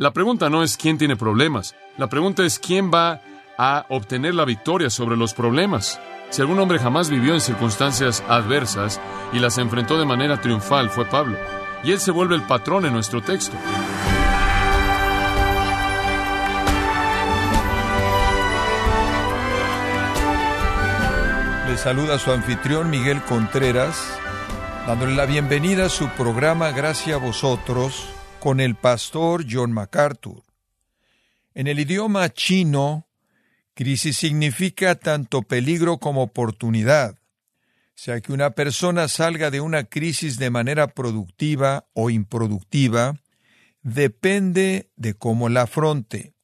La pregunta no es quién tiene problemas, la pregunta es quién va a obtener la victoria sobre los problemas. Si algún hombre jamás vivió en circunstancias adversas y las enfrentó de manera triunfal fue Pablo, y él se vuelve el patrón en nuestro texto. Le saluda su anfitrión Miguel Contreras, dándole la bienvenida a su programa Gracias a vosotros con el pastor John MacArthur. En el idioma chino, crisis significa tanto peligro como oportunidad. Sea que una persona salga de una crisis de manera productiva o improductiva, depende de cómo la afronte.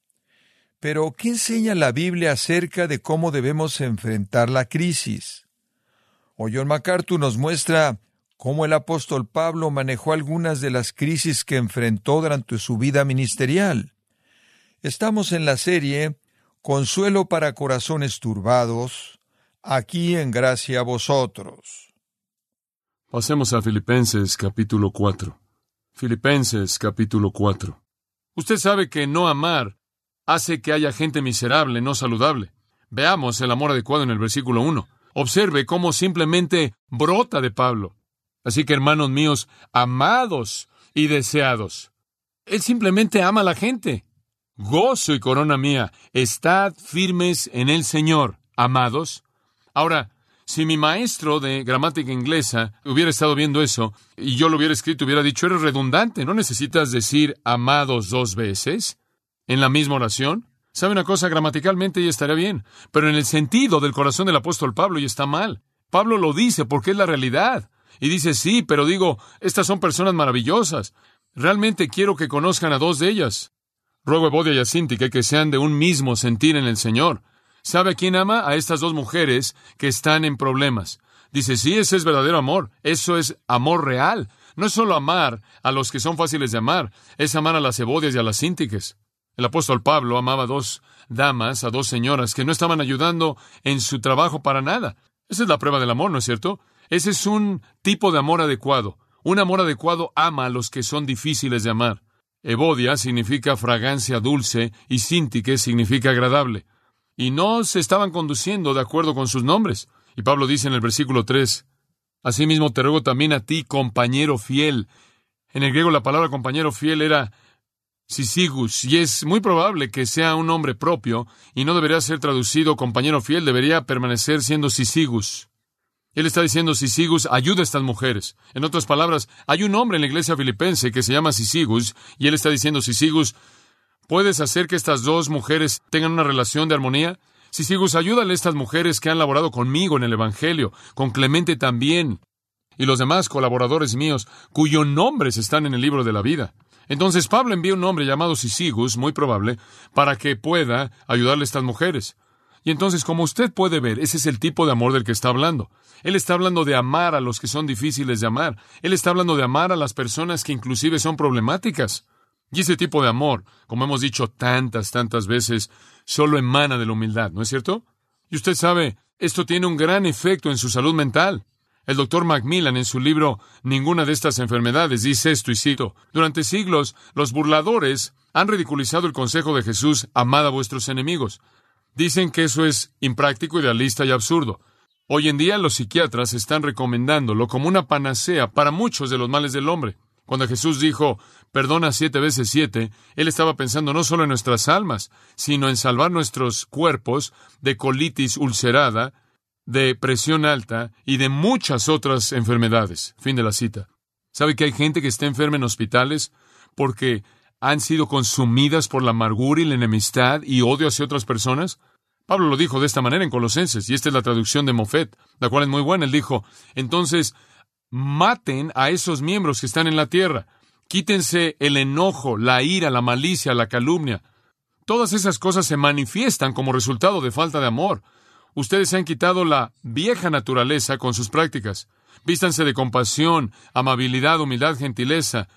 Pero, ¿qué enseña la Biblia acerca de cómo debemos enfrentar la crisis? O John MacArthur nos muestra cómo el apóstol Pablo manejó algunas de las crisis que enfrentó durante su vida ministerial. Estamos en la serie Consuelo para Corazones Turbados, aquí en Gracia a Vosotros. Pasemos a Filipenses capítulo 4. Filipenses capítulo 4. Usted sabe que no amar hace que haya gente miserable, no saludable. Veamos el amor adecuado en el versículo 1. Observe cómo simplemente brota de Pablo. Así que, hermanos míos, amados y deseados, Él simplemente ama a la gente. Gozo y corona mía, estad firmes en el Señor, amados. Ahora, si mi maestro de gramática inglesa hubiera estado viendo eso y yo lo hubiera escrito, hubiera dicho, eres redundante, no necesitas decir amados dos veces en la misma oración. ¿Sabe una cosa? Gramaticalmente ya estaría bien, pero en el sentido del corazón del apóstol Pablo ya está mal. Pablo lo dice porque es la realidad. Y dice, sí, pero digo, estas son personas maravillosas. Realmente quiero que conozcan a dos de ellas. Ruego a Bodia y a Sintique que sean de un mismo sentir en el Señor. ¿Sabe a quién ama? A estas dos mujeres que están en problemas. Dice, sí, ese es verdadero amor. Eso es amor real. No es solo amar a los que son fáciles de amar, es amar a las Ebodias y a las Síntiques. El apóstol Pablo amaba a dos damas, a dos señoras que no estaban ayudando en su trabajo para nada. Esa es la prueba del amor, ¿no es cierto? Ese es un tipo de amor adecuado. Un amor adecuado ama a los que son difíciles de amar. Evodia significa fragancia dulce y Sintique significa agradable. Y no se estaban conduciendo de acuerdo con sus nombres. Y Pablo dice en el versículo 3, Asimismo te ruego también a ti, compañero fiel. En el griego la palabra compañero fiel era Sisigus, y es muy probable que sea un nombre propio, y no debería ser traducido compañero fiel, debería permanecer siendo Sisigus. Él está diciendo, Sisigus, ayuda a estas mujeres. En otras palabras, hay un hombre en la iglesia filipense que se llama Sisigus, y él está diciendo, Sisigus, ¿puedes hacer que estas dos mujeres tengan una relación de armonía? Sisigus, ayúdale a estas mujeres que han laborado conmigo en el Evangelio, con Clemente también, y los demás colaboradores míos, cuyos nombres están en el libro de la vida. Entonces Pablo envía un hombre llamado Sisigus, muy probable, para que pueda ayudarle a estas mujeres. Y entonces, como usted puede ver, ese es el tipo de amor del que está hablando. Él está hablando de amar a los que son difíciles de amar. Él está hablando de amar a las personas que inclusive son problemáticas. Y ese tipo de amor, como hemos dicho tantas, tantas veces, solo emana de la humildad, ¿no es cierto? Y usted sabe, esto tiene un gran efecto en su salud mental. El doctor Macmillan en su libro Ninguna de estas enfermedades dice esto y cito, Durante siglos los burladores han ridiculizado el consejo de Jesús, amad a vuestros enemigos. Dicen que eso es impráctico, idealista y absurdo. Hoy en día los psiquiatras están recomendándolo como una panacea para muchos de los males del hombre. Cuando Jesús dijo, perdona siete veces siete, Él estaba pensando no solo en nuestras almas, sino en salvar nuestros cuerpos de colitis ulcerada, de presión alta y de muchas otras enfermedades. Fin de la cita. ¿Sabe que hay gente que está enferma en hospitales porque han sido consumidas por la amargura y la enemistad y odio hacia otras personas? Pablo lo dijo de esta manera en Colosenses, y esta es la traducción de Mofet, la cual es muy buena. Él dijo, entonces, maten a esos miembros que están en la tierra. Quítense el enojo, la ira, la malicia, la calumnia. Todas esas cosas se manifiestan como resultado de falta de amor. Ustedes se han quitado la vieja naturaleza con sus prácticas. Vístanse de compasión, amabilidad, humildad, gentileza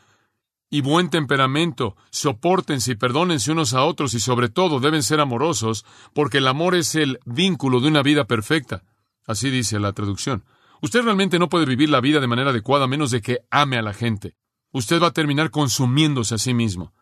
y buen temperamento. Sopórtense y perdónense unos a otros y sobre todo deben ser amorosos, porque el amor es el vínculo de una vida perfecta. Así dice la traducción. Usted realmente no puede vivir la vida de manera adecuada a menos de que ame a la gente. Usted va a terminar consumiéndose a sí mismo.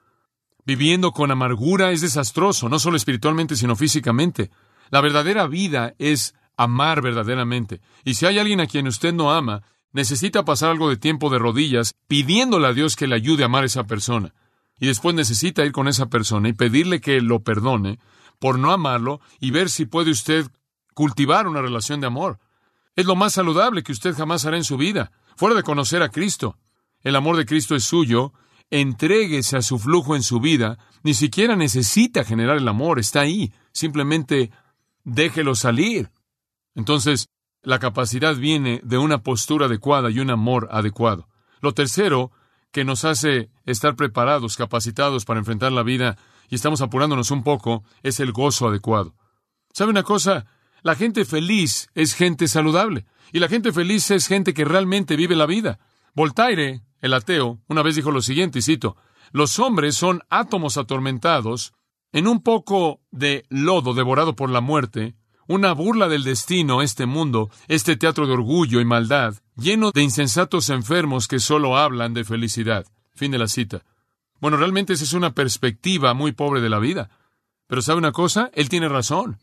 viviendo con amargura es desastroso, no solo espiritualmente, sino físicamente. La verdadera vida es amar verdaderamente. Y si hay alguien a quien usted no ama, necesita pasar algo de tiempo de rodillas pidiéndole a Dios que le ayude a amar a esa persona. Y después necesita ir con esa persona y pedirle que lo perdone por no amarlo y ver si puede usted cultivar una relación de amor. Es lo más saludable que usted jamás hará en su vida, fuera de conocer a Cristo. El amor de Cristo es suyo, entréguese a su flujo en su vida, ni siquiera necesita generar el amor, está ahí, simplemente déjelo salir. Entonces, la capacidad viene de una postura adecuada y un amor adecuado. Lo tercero, que nos hace estar preparados, capacitados para enfrentar la vida, y estamos apurándonos un poco, es el gozo adecuado. ¿Sabe una cosa? La gente feliz es gente saludable, y la gente feliz es gente que realmente vive la vida. Voltaire, el ateo, una vez dijo lo siguiente, y cito, los hombres son átomos atormentados en un poco de lodo devorado por la muerte, una burla del destino, este mundo, este teatro de orgullo y maldad, lleno de insensatos enfermos que solo hablan de felicidad. Fin de la cita. Bueno, realmente esa es una perspectiva muy pobre de la vida. Pero ¿sabe una cosa? Él tiene razón.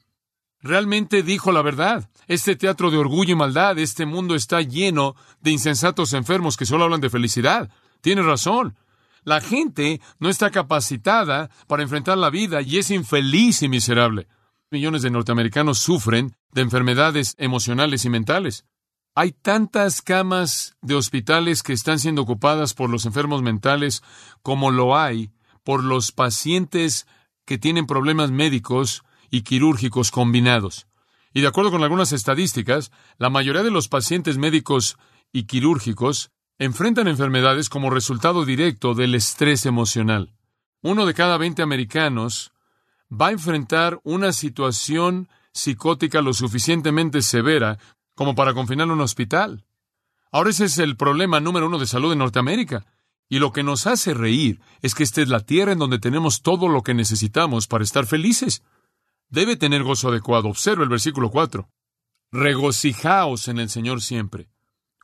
Realmente dijo la verdad. Este teatro de orgullo y maldad, este mundo está lleno de insensatos enfermos que solo hablan de felicidad. Tiene razón. La gente no está capacitada para enfrentar la vida y es infeliz y miserable millones de norteamericanos sufren de enfermedades emocionales y mentales. Hay tantas camas de hospitales que están siendo ocupadas por los enfermos mentales como lo hay por los pacientes que tienen problemas médicos y quirúrgicos combinados. Y de acuerdo con algunas estadísticas, la mayoría de los pacientes médicos y quirúrgicos enfrentan enfermedades como resultado directo del estrés emocional. Uno de cada veinte americanos va a enfrentar una situación psicótica lo suficientemente severa como para confinar en un hospital. Ahora ese es el problema número uno de salud en Norteamérica. Y lo que nos hace reír es que esta es la tierra en donde tenemos todo lo que necesitamos para estar felices. Debe tener gozo adecuado. Observa el versículo 4. Regocijaos en el Señor siempre.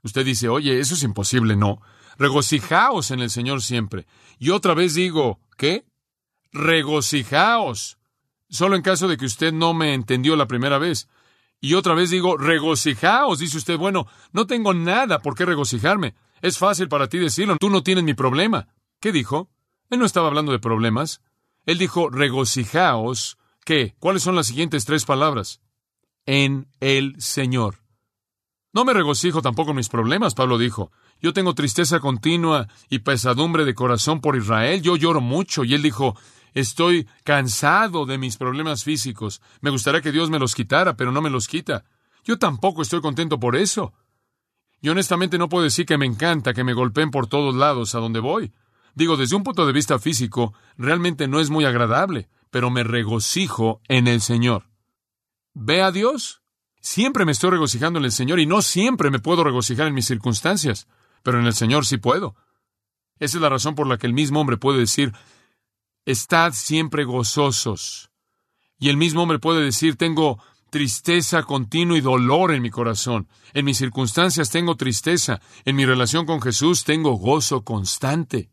Usted dice, oye, eso es imposible. No. Regocijaos en el Señor siempre. Y otra vez digo, ¿qué? Regocijaos solo en caso de que usted no me entendió la primera vez. Y otra vez digo, regocijaos, dice usted, bueno, no tengo nada por qué regocijarme. Es fácil para ti decirlo, tú no tienes mi problema. ¿Qué dijo? Él no estaba hablando de problemas. Él dijo, regocijaos. ¿Qué? ¿Cuáles son las siguientes tres palabras? En el Señor. No me regocijo tampoco en mis problemas, Pablo dijo. Yo tengo tristeza continua y pesadumbre de corazón por Israel. Yo lloro mucho. Y él dijo, Estoy cansado de mis problemas físicos. Me gustaría que Dios me los quitara, pero no me los quita. Yo tampoco estoy contento por eso. Y honestamente no puedo decir que me encanta que me golpeen por todos lados a donde voy. Digo, desde un punto de vista físico, realmente no es muy agradable, pero me regocijo en el Señor. ¿Ve a Dios? Siempre me estoy regocijando en el Señor y no siempre me puedo regocijar en mis circunstancias, pero en el Señor sí puedo. Esa es la razón por la que el mismo hombre puede decir, estad siempre gozosos. Y el mismo hombre puede decir, tengo tristeza continua y dolor en mi corazón. En mis circunstancias tengo tristeza. En mi relación con Jesús tengo gozo constante.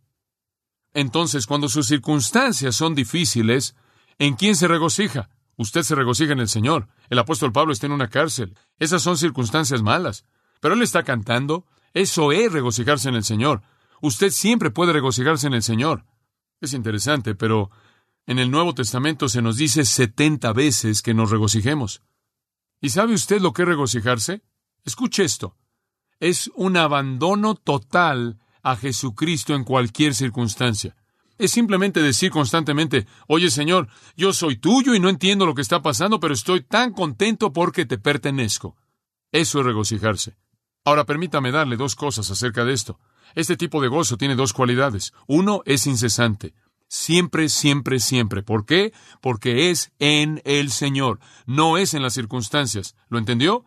Entonces, cuando sus circunstancias son difíciles, ¿en quién se regocija? Usted se regocija en el Señor. El apóstol Pablo está en una cárcel. Esas son circunstancias malas. Pero él está cantando. Eso es regocijarse en el Señor. Usted siempre puede regocijarse en el Señor. Es interesante, pero en el Nuevo Testamento se nos dice setenta veces que nos regocijemos. ¿Y sabe usted lo que es regocijarse? Escuche esto. Es un abandono total a Jesucristo en cualquier circunstancia. Es simplemente decir constantemente, oye Señor, yo soy tuyo y no entiendo lo que está pasando, pero estoy tan contento porque te pertenezco. Eso es regocijarse. Ahora permítame darle dos cosas acerca de esto. Este tipo de gozo tiene dos cualidades. Uno es incesante. Siempre, siempre, siempre. ¿Por qué? Porque es en el Señor, no es en las circunstancias. ¿Lo entendió?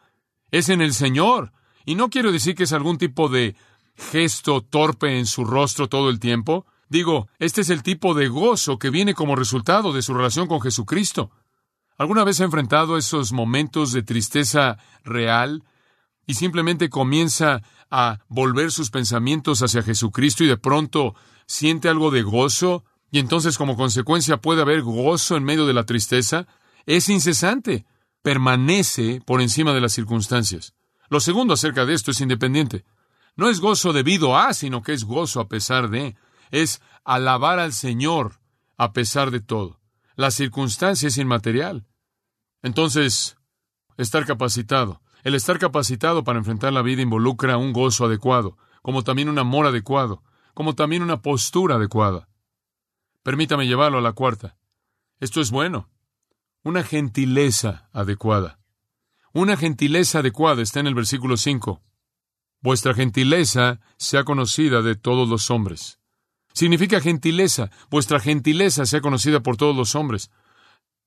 Es en el Señor. Y no quiero decir que es algún tipo de gesto torpe en su rostro todo el tiempo. Digo, este es el tipo de gozo que viene como resultado de su relación con Jesucristo. ¿Alguna vez ha enfrentado esos momentos de tristeza real y simplemente comienza a volver sus pensamientos hacia Jesucristo y de pronto siente algo de gozo y entonces como consecuencia puede haber gozo en medio de la tristeza, es incesante, permanece por encima de las circunstancias. Lo segundo acerca de esto es independiente. No es gozo debido a, sino que es gozo a pesar de. Es alabar al Señor a pesar de todo. La circunstancia es inmaterial. Entonces, estar capacitado. El estar capacitado para enfrentar la vida involucra un gozo adecuado, como también un amor adecuado, como también una postura adecuada. Permítame llevarlo a la cuarta. Esto es bueno. Una gentileza adecuada. Una gentileza adecuada está en el versículo 5. Vuestra gentileza sea conocida de todos los hombres. Significa gentileza. Vuestra gentileza sea conocida por todos los hombres.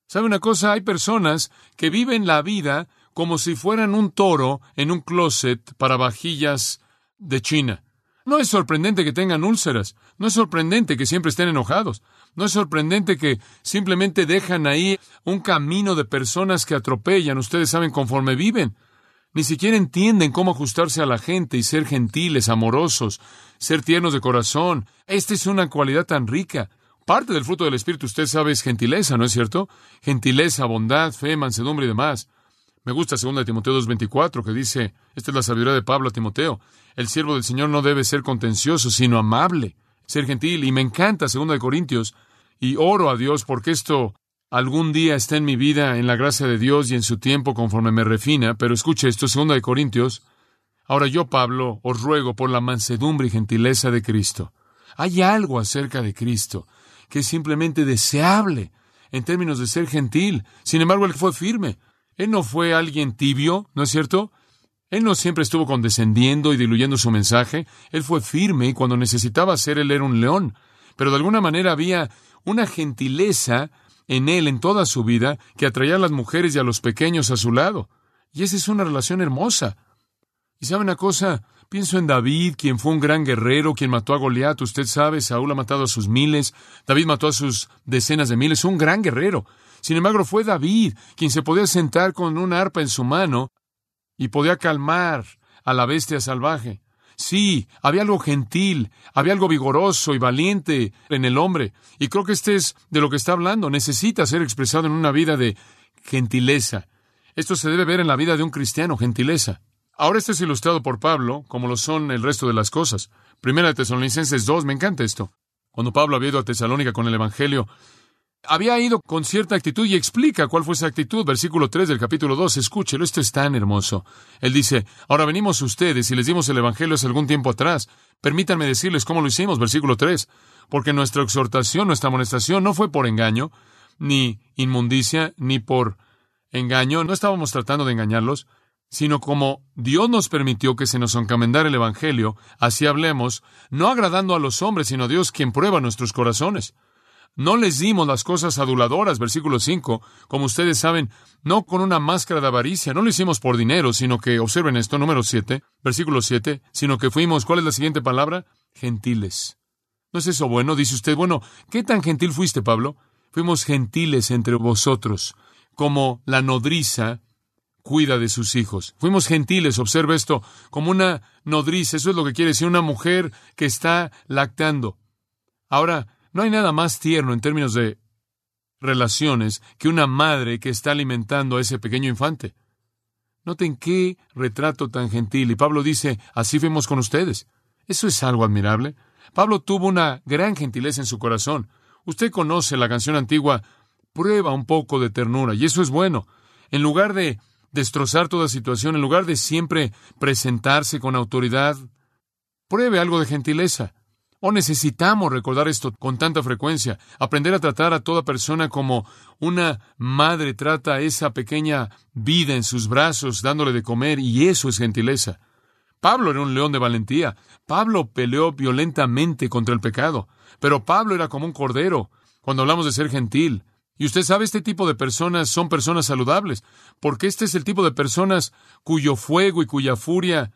¿Sabe una cosa? Hay personas que viven la vida como si fueran un toro en un closet para vajillas de China. No es sorprendente que tengan úlceras, no es sorprendente que siempre estén enojados, no es sorprendente que simplemente dejan ahí un camino de personas que atropellan, ustedes saben conforme viven. Ni siquiera entienden cómo ajustarse a la gente y ser gentiles, amorosos, ser tiernos de corazón. Esta es una cualidad tan rica. Parte del fruto del Espíritu, usted sabe, es gentileza, ¿no es cierto? Gentileza, bondad, fe, mansedumbre y demás. Me gusta 2 Timoteo 2.24 que dice, esta es la sabiduría de Pablo a Timoteo, el siervo del Señor no debe ser contencioso, sino amable, ser gentil. Y me encanta 2 Corintios, y oro a Dios porque esto algún día está en mi vida, en la gracia de Dios y en su tiempo conforme me refina. Pero escuche esto, 2 Corintios. Ahora yo, Pablo, os ruego por la mansedumbre y gentileza de Cristo. Hay algo acerca de Cristo que es simplemente deseable en términos de ser gentil. Sin embargo, él fue firme. Él no fue alguien tibio, ¿no es cierto? Él no siempre estuvo condescendiendo y diluyendo su mensaje. Él fue firme y cuando necesitaba ser él era un león. Pero de alguna manera había una gentileza en él en toda su vida que atraía a las mujeres y a los pequeños a su lado. Y esa es una relación hermosa. Y sabe una cosa, pienso en David, quien fue un gran guerrero, quien mató a Goliat. Usted sabe, Saúl ha matado a sus miles, David mató a sus decenas de miles, un gran guerrero. Sin embargo, fue David quien se podía sentar con una arpa en su mano y podía calmar a la bestia salvaje. Sí, había algo gentil, había algo vigoroso y valiente en el hombre, y creo que este es de lo que está hablando. Necesita ser expresado en una vida de gentileza. Esto se debe ver en la vida de un cristiano, gentileza. Ahora esto es ilustrado por Pablo, como lo son el resto de las cosas. Primera de Tesalonicenses 2, me encanta esto. Cuando Pablo había ido a Tesalónica con el Evangelio, había ido con cierta actitud y explica cuál fue esa actitud. Versículo 3 del capítulo 2, escúchelo, esto es tan hermoso. Él dice, ahora venimos ustedes y les dimos el Evangelio hace algún tiempo atrás. Permítanme decirles cómo lo hicimos, versículo 3, porque nuestra exhortación, nuestra amonestación no fue por engaño, ni inmundicia, ni por engaño, no estábamos tratando de engañarlos, sino como Dios nos permitió que se nos encomendara el Evangelio, así hablemos, no agradando a los hombres, sino a Dios quien prueba nuestros corazones. No les dimos las cosas aduladoras, versículo 5, como ustedes saben, no con una máscara de avaricia, no lo hicimos por dinero, sino que, observen esto, número 7, versículo 7, sino que fuimos, ¿cuál es la siguiente palabra? Gentiles. ¿No es eso bueno? Dice usted, bueno, ¿qué tan gentil fuiste, Pablo? Fuimos gentiles entre vosotros, como la nodriza cuida de sus hijos. Fuimos gentiles, observe esto, como una nodriza, eso es lo que quiere decir una mujer que está lactando. Ahora, no hay nada más tierno en términos de relaciones que una madre que está alimentando a ese pequeño infante. Noten qué retrato tan gentil. Y Pablo dice, así fuimos con ustedes. Eso es algo admirable. Pablo tuvo una gran gentileza en su corazón. Usted conoce la canción antigua, prueba un poco de ternura, y eso es bueno. En lugar de destrozar toda situación, en lugar de siempre presentarse con autoridad, pruebe algo de gentileza. ¿O necesitamos recordar esto con tanta frecuencia? Aprender a tratar a toda persona como una madre trata a esa pequeña vida en sus brazos, dándole de comer, y eso es gentileza. Pablo era un león de valentía. Pablo peleó violentamente contra el pecado. Pero Pablo era como un cordero cuando hablamos de ser gentil. Y usted sabe, este tipo de personas son personas saludables, porque este es el tipo de personas cuyo fuego y cuya furia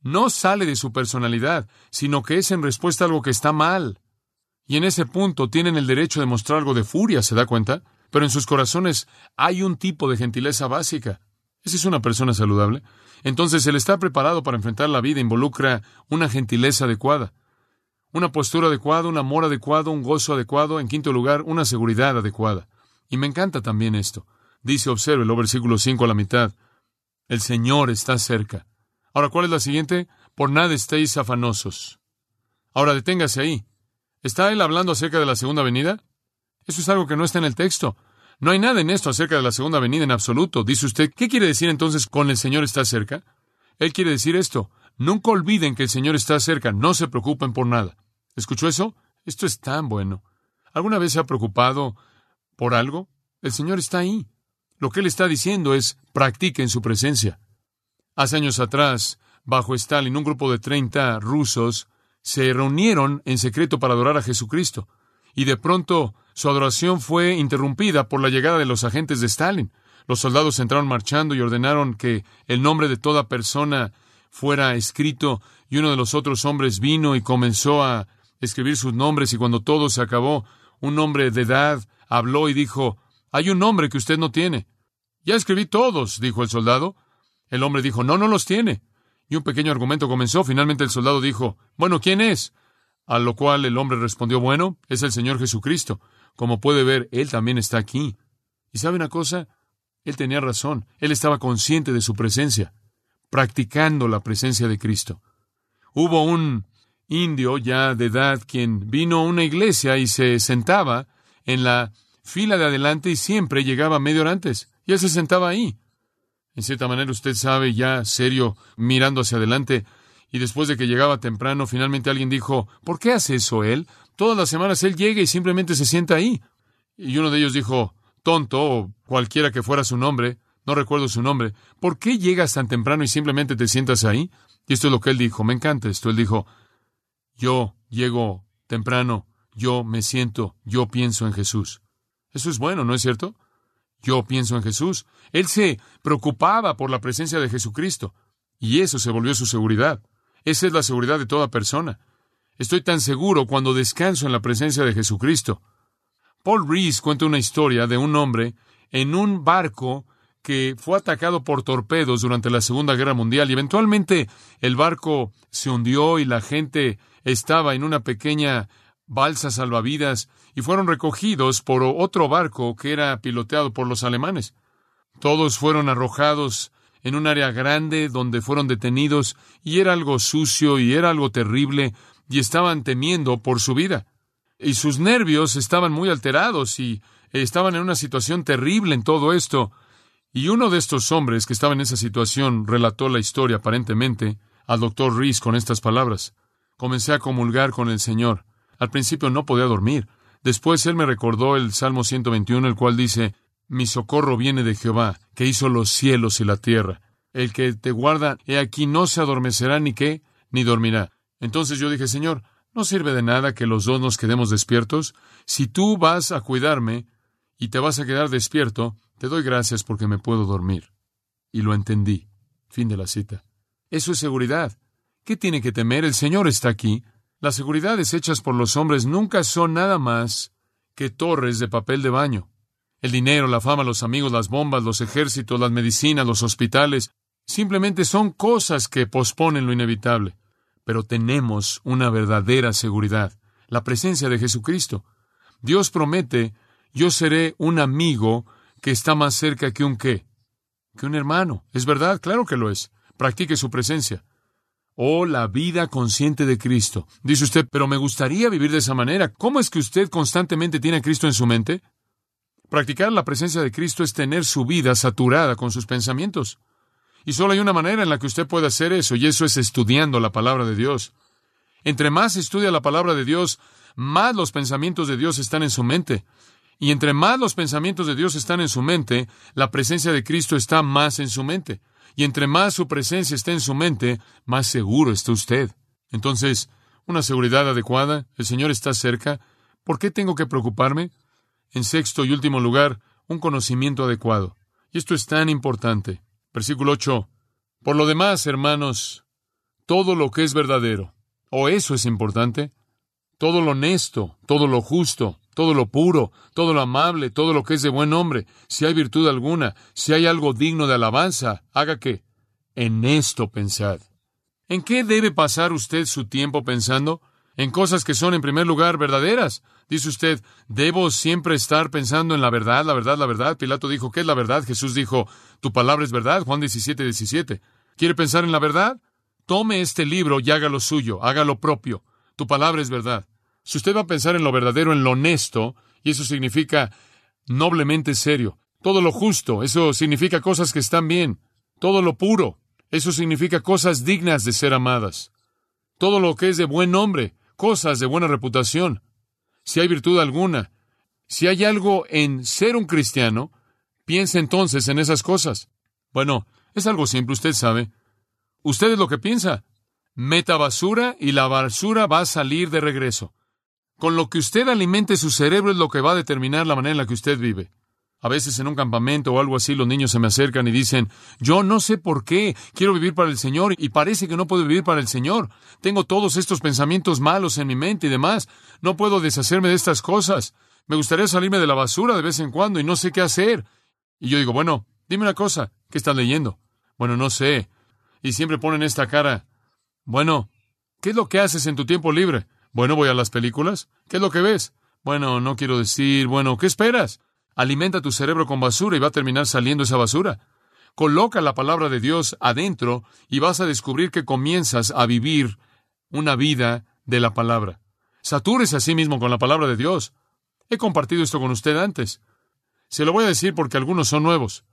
no sale de su personalidad, sino que es en respuesta a algo que está mal. Y en ese punto tienen el derecho de mostrar algo de furia, ¿se da cuenta? Pero en sus corazones hay un tipo de gentileza básica. ¿Esa es una persona saludable? Entonces, el estar preparado para enfrentar la vida involucra una gentileza adecuada. una postura adecuada, un amor adecuado, un gozo adecuado, en quinto lugar, una seguridad adecuada. Y me encanta también esto. Dice, observe el versículo 5 a la mitad, el Señor está cerca. Ahora, ¿cuál es la siguiente? Por nada estéis afanosos. Ahora, deténgase ahí. ¿Está él hablando acerca de la segunda venida? Eso es algo que no está en el texto. No hay nada en esto acerca de la segunda venida en absoluto. Dice usted, ¿qué quiere decir entonces con el Señor está cerca? Él quiere decir esto. Nunca olviden que el Señor está cerca. No se preocupen por nada. ¿Escuchó eso? Esto es tan bueno. ¿Alguna vez se ha preocupado por algo? El Señor está ahí. Lo que Él está diciendo es, practiquen su presencia. Hace años atrás, bajo Stalin, un grupo de 30 rusos se reunieron en secreto para adorar a Jesucristo. Y de pronto su adoración fue interrumpida por la llegada de los agentes de Stalin. Los soldados entraron marchando y ordenaron que el nombre de toda persona fuera escrito, y uno de los otros hombres vino y comenzó a escribir sus nombres, y cuando todo se acabó, un hombre de edad habló y dijo, Hay un nombre que usted no tiene. Ya escribí todos, dijo el soldado. El hombre dijo, No, no los tiene. Y un pequeño argumento comenzó. Finalmente el soldado dijo, Bueno, ¿quién es? A lo cual el hombre respondió, Bueno, es el Señor Jesucristo. Como puede ver, Él también está aquí. ¿Y sabe una cosa? Él tenía razón. Él estaba consciente de su presencia, practicando la presencia de Cristo. Hubo un indio ya de edad quien vino a una iglesia y se sentaba en la fila de adelante y siempre llegaba medio hora antes. Y él se sentaba ahí. En cierta manera usted sabe, ya serio, mirando hacia adelante, y después de que llegaba temprano, finalmente alguien dijo, ¿por qué hace eso él? Todas las semanas él llega y simplemente se sienta ahí. Y uno de ellos dijo, tonto, o cualquiera que fuera su nombre, no recuerdo su nombre, ¿por qué llegas tan temprano y simplemente te sientas ahí? Y esto es lo que él dijo, me encanta esto, él dijo, yo llego temprano, yo me siento, yo pienso en Jesús. Eso es bueno, ¿no es cierto? Yo pienso en Jesús. Él se preocupaba por la presencia de Jesucristo, y eso se volvió su seguridad. Esa es la seguridad de toda persona. Estoy tan seguro cuando descanso en la presencia de Jesucristo. Paul Rees cuenta una historia de un hombre en un barco que fue atacado por torpedos durante la Segunda Guerra Mundial y eventualmente el barco se hundió y la gente estaba en una pequeña balsa salvavidas y fueron recogidos por otro barco que era piloteado por los alemanes. Todos fueron arrojados en un área grande donde fueron detenidos y era algo sucio y era algo terrible y estaban temiendo por su vida y sus nervios estaban muy alterados y estaban en una situación terrible en todo esto. Y uno de estos hombres que estaba en esa situación relató la historia aparentemente al doctor Rees con estas palabras. Comencé a comulgar con el Señor. Al principio no podía dormir. Después él me recordó el Salmo 121, el cual dice, Mi socorro viene de Jehová, que hizo los cielos y la tierra. El que te guarda, he aquí, no se adormecerá ni qué, ni dormirá. Entonces yo dije, Señor, no sirve de nada que los dos nos quedemos despiertos. Si tú vas a cuidarme y te vas a quedar despierto, te doy gracias porque me puedo dormir. Y lo entendí. Fin de la cita. Eso es seguridad. ¿Qué tiene que temer? El Señor está aquí. Las seguridades hechas por los hombres nunca son nada más que torres de papel de baño. El dinero, la fama, los amigos, las bombas, los ejércitos, las medicinas, los hospitales, simplemente son cosas que posponen lo inevitable pero tenemos una verdadera seguridad, la presencia de Jesucristo. Dios promete, yo seré un amigo que está más cerca que un qué, que un hermano. Es verdad, claro que lo es. Practique su presencia. Oh, la vida consciente de Cristo. Dice usted, pero me gustaría vivir de esa manera. ¿Cómo es que usted constantemente tiene a Cristo en su mente? Practicar la presencia de Cristo es tener su vida saturada con sus pensamientos. Y solo hay una manera en la que usted puede hacer eso, y eso es estudiando la palabra de Dios. Entre más estudia la palabra de Dios, más los pensamientos de Dios están en su mente. Y entre más los pensamientos de Dios están en su mente, la presencia de Cristo está más en su mente. Y entre más su presencia está en su mente, más seguro está usted. Entonces, una seguridad adecuada, el Señor está cerca. ¿Por qué tengo que preocuparme? En sexto y último lugar, un conocimiento adecuado. Y esto es tan importante. Versículo 8. Por lo demás, hermanos, todo lo que es verdadero, o eso es importante, todo lo honesto, todo lo justo, todo lo puro, todo lo amable, todo lo que es de buen nombre, si hay virtud alguna, si hay algo digno de alabanza, haga que en esto pensad. ¿En qué debe pasar usted su tiempo pensando? en cosas que son en primer lugar verdaderas. Dice usted, debo siempre estar pensando en la verdad, la verdad, la verdad. Pilato dijo, ¿qué es la verdad? Jesús dijo, tu palabra es verdad. Juan 17, 17. ¿Quiere pensar en la verdad? Tome este libro y haga lo suyo, haga lo propio. Tu palabra es verdad. Si usted va a pensar en lo verdadero, en lo honesto, y eso significa noblemente serio, todo lo justo, eso significa cosas que están bien, todo lo puro, eso significa cosas dignas de ser amadas, todo lo que es de buen nombre, cosas de buena reputación, si hay virtud alguna, si hay algo en ser un cristiano, piense entonces en esas cosas. Bueno, es algo simple, usted sabe. Usted es lo que piensa. Meta basura y la basura va a salir de regreso. Con lo que usted alimente su cerebro es lo que va a determinar la manera en la que usted vive. A veces en un campamento o algo así los niños se me acercan y dicen, yo no sé por qué, quiero vivir para el Señor y parece que no puedo vivir para el Señor. Tengo todos estos pensamientos malos en mi mente y demás. No puedo deshacerme de estas cosas. Me gustaría salirme de la basura de vez en cuando y no sé qué hacer. Y yo digo, bueno, dime una cosa, ¿qué estás leyendo? Bueno, no sé. Y siempre ponen esta cara. Bueno, ¿qué es lo que haces en tu tiempo libre? Bueno, voy a las películas. ¿Qué es lo que ves? Bueno, no quiero decir, bueno, ¿qué esperas? Alimenta tu cerebro con basura y va a terminar saliendo esa basura. Coloca la palabra de Dios adentro y vas a descubrir que comienzas a vivir una vida de la palabra. Satúrese a sí mismo con la palabra de Dios. He compartido esto con usted antes. Se lo voy a decir porque algunos son nuevos.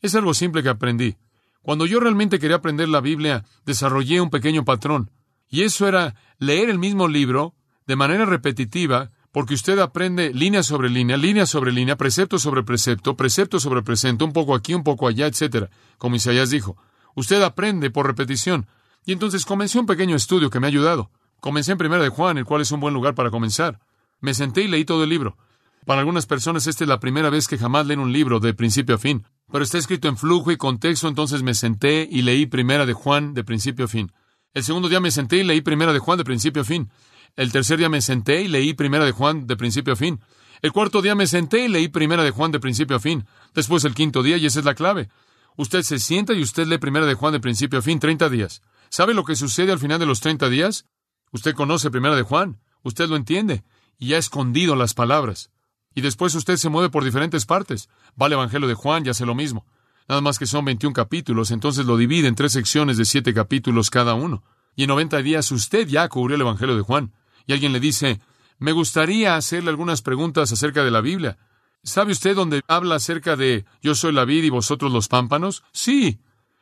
Es algo simple que aprendí. Cuando yo realmente quería aprender la Biblia, desarrollé un pequeño patrón. Y eso era leer el mismo libro de manera repetitiva porque usted aprende línea sobre línea, línea sobre línea, precepto sobre precepto, precepto sobre precepto, un poco aquí, un poco allá, etcétera, como Isaías dijo. Usted aprende por repetición. Y entonces comencé un pequeño estudio que me ha ayudado. Comencé en Primera de Juan, el cual es un buen lugar para comenzar. Me senté y leí todo el libro. Para algunas personas esta es la primera vez que jamás leen un libro de principio a fin, pero está escrito en flujo y contexto, entonces me senté y leí Primera de Juan de principio a fin. El segundo día me senté y leí Primera de Juan de principio a fin. El tercer día me senté y leí Primera de Juan de principio a fin. El cuarto día me senté y leí Primera de Juan de principio a fin. Después el quinto día, y esa es la clave. Usted se sienta y usted lee Primera de Juan de principio a fin, 30 días. ¿Sabe lo que sucede al final de los 30 días? Usted conoce Primera de Juan, usted lo entiende, y ha escondido las palabras. Y después usted se mueve por diferentes partes. Va al Evangelio de Juan y hace lo mismo. Nada más que son 21 capítulos, entonces lo divide en tres secciones de siete capítulos cada uno. Y en 90 días usted ya cubrió el Evangelio de Juan y alguien le dice, me gustaría hacerle algunas preguntas acerca de la Biblia. ¿Sabe usted dónde habla acerca de yo soy la vid y vosotros los pámpanos? Sí.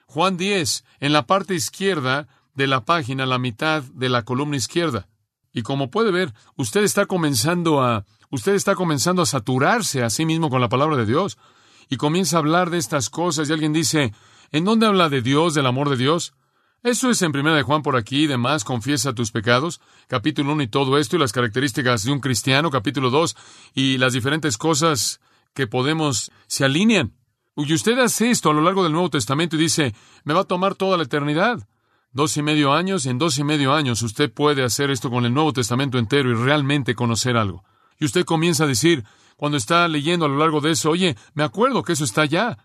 Juan 10, en la parte izquierda de la página, la mitad de la columna izquierda. Y como puede ver, usted está comenzando a usted está comenzando a saturarse a sí mismo con la palabra de Dios y comienza a hablar de estas cosas y alguien dice, ¿en dónde habla de Dios, del amor de Dios? Eso es en primera de Juan por aquí y demás, confiesa tus pecados, capítulo 1 y todo esto y las características de un cristiano, capítulo 2 y las diferentes cosas que podemos se alinean. Y usted hace esto a lo largo del Nuevo Testamento y dice, me va a tomar toda la eternidad. Dos y medio años, y en dos y medio años usted puede hacer esto con el Nuevo Testamento entero y realmente conocer algo. Y usted comienza a decir, cuando está leyendo a lo largo de eso, oye, me acuerdo que eso está allá.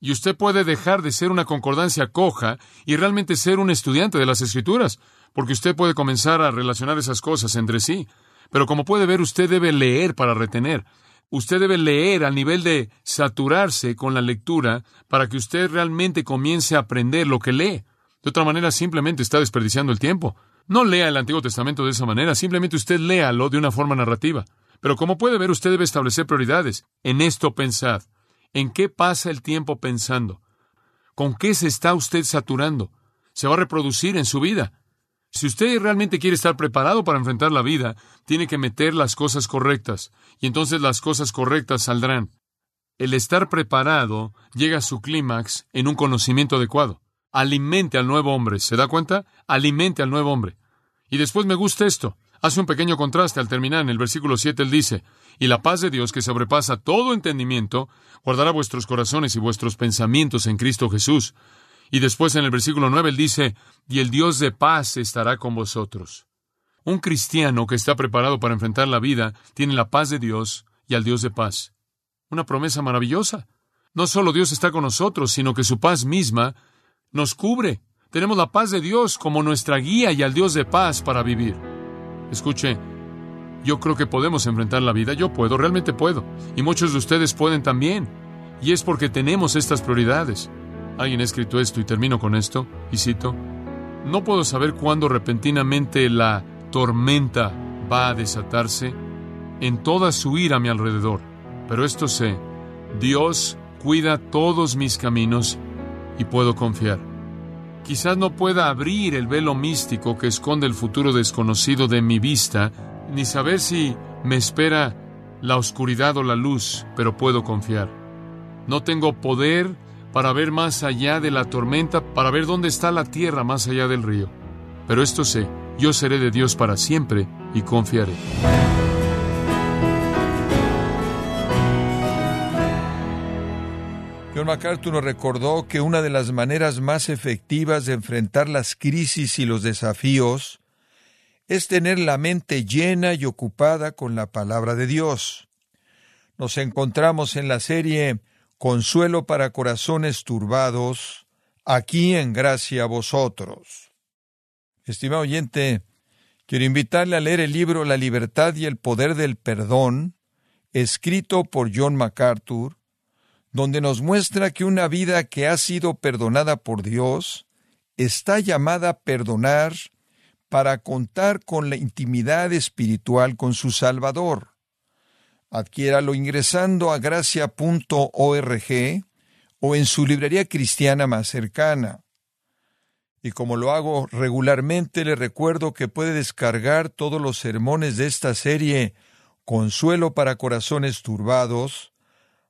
Y usted puede dejar de ser una concordancia coja y realmente ser un estudiante de las escrituras, porque usted puede comenzar a relacionar esas cosas entre sí. Pero como puede ver, usted debe leer para retener. Usted debe leer al nivel de saturarse con la lectura para que usted realmente comience a aprender lo que lee. De otra manera, simplemente está desperdiciando el tiempo. No lea el Antiguo Testamento de esa manera, simplemente usted léalo de una forma narrativa. Pero como puede ver, usted debe establecer prioridades. En esto pensad. ¿En qué pasa el tiempo pensando? ¿Con qué se está usted saturando? Se va a reproducir en su vida. Si usted realmente quiere estar preparado para enfrentar la vida, tiene que meter las cosas correctas, y entonces las cosas correctas saldrán. El estar preparado llega a su clímax en un conocimiento adecuado. Alimente al nuevo hombre, ¿se da cuenta? Alimente al nuevo hombre. Y después me gusta esto. Hace un pequeño contraste al terminar en el versículo 7, él dice, y la paz de Dios que sobrepasa todo entendimiento, guardará vuestros corazones y vuestros pensamientos en Cristo Jesús. Y después en el versículo 9 él dice, y el Dios de paz estará con vosotros. Un cristiano que está preparado para enfrentar la vida tiene la paz de Dios y al Dios de paz. Una promesa maravillosa. No solo Dios está con nosotros, sino que su paz misma nos cubre. Tenemos la paz de Dios como nuestra guía y al Dios de paz para vivir. Escuche, yo creo que podemos enfrentar la vida, yo puedo, realmente puedo, y muchos de ustedes pueden también, y es porque tenemos estas prioridades. Alguien ha escrito esto y termino con esto, y cito, no puedo saber cuándo repentinamente la tormenta va a desatarse en toda su ira a mi alrededor, pero esto sé, Dios cuida todos mis caminos y puedo confiar. Quizás no pueda abrir el velo místico que esconde el futuro desconocido de mi vista, ni saber si me espera la oscuridad o la luz, pero puedo confiar. No tengo poder para ver más allá de la tormenta, para ver dónde está la tierra más allá del río. Pero esto sé, yo seré de Dios para siempre y confiaré. John MacArthur nos recordó que una de las maneras más efectivas de enfrentar las crisis y los desafíos es tener la mente llena y ocupada con la palabra de Dios. Nos encontramos en la serie consuelo para corazones turbados, aquí en gracia a vosotros. Estimado oyente, quiero invitarle a leer el libro La libertad y el poder del perdón, escrito por John MacArthur, donde nos muestra que una vida que ha sido perdonada por Dios está llamada a perdonar para contar con la intimidad espiritual con su Salvador. Adquiéralo ingresando a gracia.org o en su librería cristiana más cercana. Y como lo hago regularmente, le recuerdo que puede descargar todos los sermones de esta serie Consuelo para Corazones Turbados,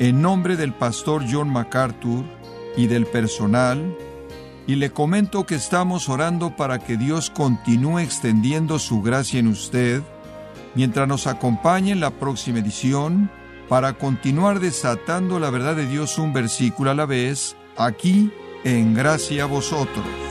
en nombre del pastor John MacArthur y del personal y le comento que estamos orando para que Dios continúe extendiendo su gracia en usted mientras nos acompañe en la próxima edición para continuar desatando la verdad de Dios un versículo a la vez aquí en Gracia a vosotros.